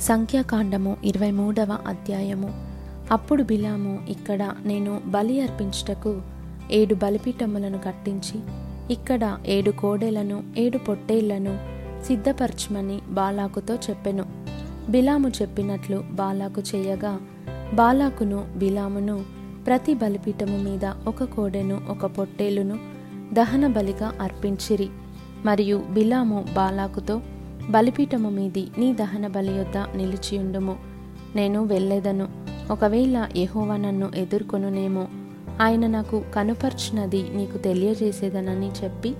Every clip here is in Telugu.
సంఖ్యాకాండము ఇరవై మూడవ అధ్యాయము. అప్పుడు బిలాము ఇక్కడ నేను బలి అర్పించుటకు ఏడు బలిపీఠములను కట్టించి ఇక్కడ ఏడు కోడెలను ఏడు పొట్టేళ్ళను సిద్ధపరచమని బాలాకుతో చెప్పెను. బిలాము చెప్పినట్లు బాలాకు చేయగా బాలాకును బిలామును ప్రతి బలిపీఠము మీద ఒక కోడెను ఒక పొట్టేలును దహన బలిగా అర్పించిరి. మరియు బిలాము బాలాకుతో బలిపీఠము మీది నీ దహన బలి యొద్ద నిలిచియుండుము నేను వెళ్ళేదను. ఒకవేళ యహోవా నన్ను ఎదుర్కొనునేమో ఆయన నాకు కనుపర్చినది నీకు తెలియజేసేదనని చెప్పి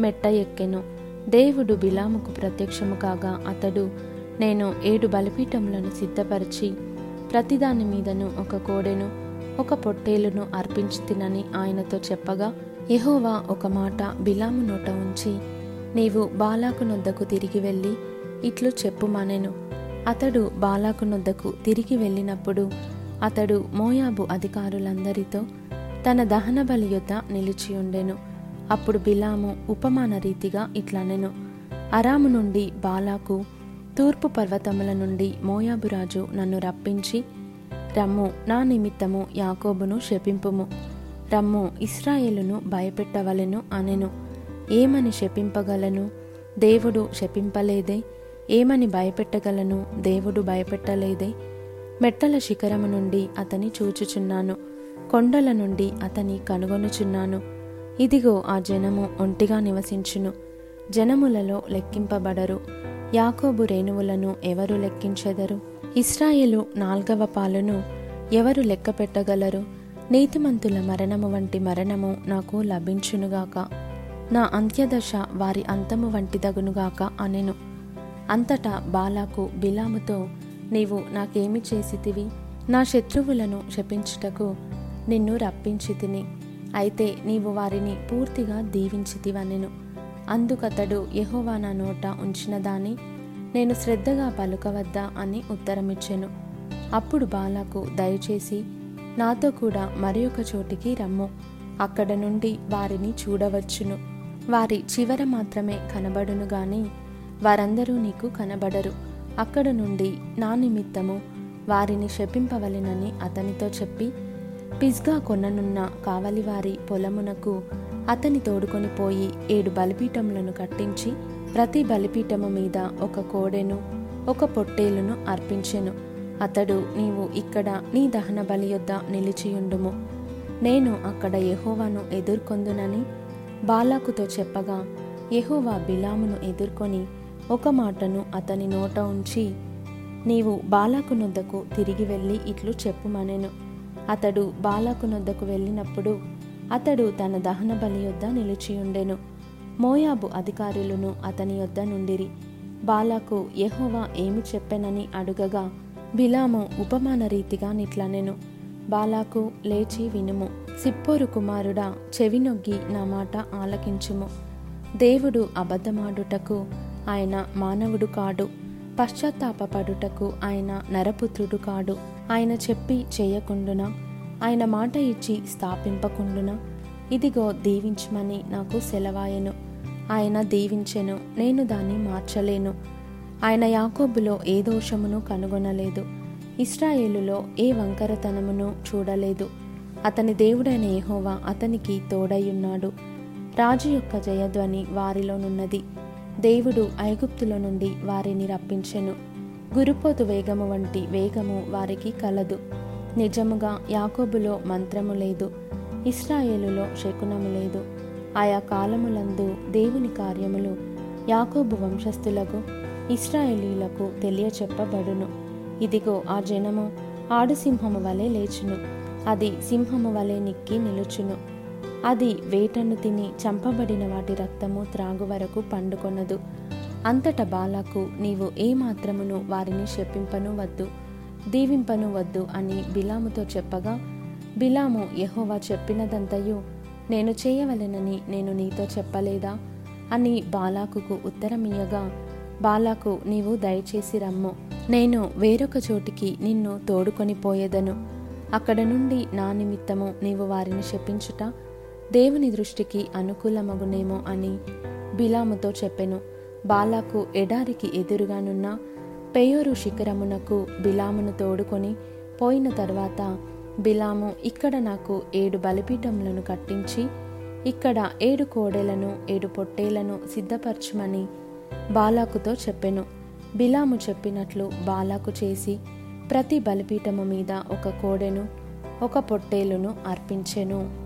మెట్ట ఎక్కెను. దేవుడు బిలాముకు ప్రత్యక్షము కాగా అతడు నేను ఏడు బలిపీఠములను సిద్ధపరిచి ప్రతిదాని మీదను ఒక కోడెను ఒక పొట్టేలును అర్పించి తినని ఆయనతో చెప్పగా యహోవా ఒక మాట బిలాము నోట ఉంచి నీవు బాలాకు నొద్దకు తిరిగి వెళ్ళి ఇట్లు చెప్పుమానెను అతడు బాలాకు నొద్దకు తిరిగి వెళ్ళినప్పుడు అతడు మోయాబు అధికారులందరితో తన దహన బలి యొద్ద నిలిచియుండెను అప్పుడు బిలాము ఉపమాన రీతిగా ఇట్లనెను. అరాము నుండి బాలాకు తూర్పు పర్వతముల నుండి మోయాబు రాజు నన్ను రప్పించి రమ్ము నా నిమిత్తము యాకోబును శపింపుము. రమ్ము ఇస్రాయేలును భయపెట్టవలెను అనెను. ఏమని శపింపగలను? దేవుడు శపింపలేదే. ఏమని భయపెట్టగలను? దేవుడు భయపెట్టలేదే. మెట్టల శిఖరము నుండి అతని చూచుచున్నాను. కొండల నుండి అతని కనుగొనుచున్నాను. ఇదిగో ఆ జనము ఒంటిగా నివసించును. జనములలో లెక్కింపబడరు. యాకోబు రేణువులను ఎవరు లెక్కించెదరు? ఇస్రాయేలు నాల్గవ పాలును ఎవరు లెక్క పెట్టగలరు నీతిమంతుల మరణము వంటి మరణము నాకు లభించునుగాక. నా అంత్యదశ వారి అంతము వంటిదగునుగాక అనెను. అంతటా బాలాకు బిలాముతో నీవు నాకేమి చేసితివి? నా శత్రువులను శపించుటకు నిన్ను రప్పించి తిని అయితే నీవు వారిని పూర్తిగా దీవించితివనెను. అందుకతడు యహోవా నా నోట ఉంచిన దాని నేను శ్రద్ధగా పలుకవద్దా అని ఉత్తరమిచ్చెను. అప్పుడు బాలాకు దయచేసి నాతో కూడా మరి చోటికి రమ్ము. అక్కడ నుండి వారిని చూడవచ్చును. వారి చివర మాత్రమే కనబడును గాని వారందరూ నీకు కనబడరు. అక్కడ నుండి నా నిమిత్తము వారిని శపింపవలెనని అతనితో చెప్పి పిజ్గా కొననున్న కావలివారి పొలమునకు అతని తోడుకొని పోయి ఏడు బలిపీఠములను కట్టించి ప్రతి బలిపీఠము మీద ఒక కోడెను ఒక పొట్టేలును అర్పించెను. అతడు నీవు ఇక్కడ నీ దహన బలి యొద్ద నిలిచియుండుము. నేను అక్కడ యహోవాను ఎదుర్కొందునని బాలాకుతో చెప్పగా యెహోవా బిలామును ఎదుర్కొని ఒక మాటను అతని నోట ఉంచి నీవు బాలాకు నొద్దకు తిరిగి వెళ్ళి ఇట్లు చెప్పుమనెను. అతడు బాలాకు నొద్దకు వెళ్ళినప్పుడు అతడు తన దహన బలి యొద్ద నిలిచియుండెను మోయాబు అధికారులను అతని యొద్ద నుండిరి. బాలాకు యహోవా ఏమి చెప్పెనని అడుగగా బిలాము ఉపమాన రీతిగా నిట్లనెను. బాలాకు లేచి వినుము. సిప్పోరు కుమారుడా చెవినొగ్గి నా మాట ఆలకించుము. దేవుడు అబద్ధమాడుటకు ఆయన మానవుడు కాడు. పశ్చాత్తాపడుటకు ఆయన నరపుత్రుడు కాడు. ఆయన చెప్పి చేయకుండునా? ఆయన మాట ఇచ్చి స్థాపింపకుండునా? ఇదిగో దీవించమని నాకు సెలవాయెను. ఆయన దీవించెను నేను దాన్ని మార్చలేను. ఆయన యాకోబులో ఏ దోషమును కనుగొనలేదు. ఇస్రాయేలులో ఏ వంకరతనమును చూడలేదు. అతని దేవుడైన యెహోవా అతనికి తోడయ్యున్నాడు. రాజు యొక్క జయధ్వని వారిలోనున్నది. దేవుడు ఐగుప్తుల నుండి వారిని రప్పించెను. గురుపోతు వేగము వంటి వేగము వారికి కలదు. నిజముగా యాకోబులో మంత్రము లేదు. ఇస్రాయేలులో శకునము లేదు. ఆయా కాలములందు దేవుని కార్యములు యాకోబు వంశస్థులకు ఇస్రాయేలీలకు తెలియచెప్పబడును. ఇదిగో ఆ జనము ఆడుసింహము వలె లేచును. అది సింహము వలె నిక్కి నిలుచును. అది వేటను తిని చంపబడిన వాటి రక్తము త్రాగు వరకు పండుకొనదు. అంతట బాలాకు నీవు ఏ వారిని శపింపను వద్దు దీవింపను వద్దు అని బిలాముతో చెప్పగా బిలాము యహోవా చెప్పినదంతయు నేను చేయవలెనని నేను నీతో చెప్పలేదా? అని బాలాకుకు ఉత్తరమియ్యగా బాలాకు నీవు దయచేసి రమ్ము. నేను వేరొక చోటికి నిన్ను తోడుకొని పోయేదను. అక్కడ నుండి నా నిమిత్తము నీవు వారిని శపించుట దేవుని దృష్టికి అనుకూలమగునేమో అని బిలాముతో చెప్పెను. బాలాకు ఎడారికి ఎదురుగానున్న పేయూరు శిఖరమునకు బిలామును తోడుకొని పోయిన తర్వాత బిలాము ఇక్కడ నాకు ఏడు బలిపీఠములను కట్టించి ఇక్కడ ఏడు కోడెలను ఏడు పొట్టేలను సిద్ధపరచమని బాలాకుతో చెప్పెను. బిలాము చెప్పినట్లు బాలాకు చేసి ప్రతి బలిపీఠము మీద ఒక కోడెను ఒక పొట్టేలును అర్పించెను.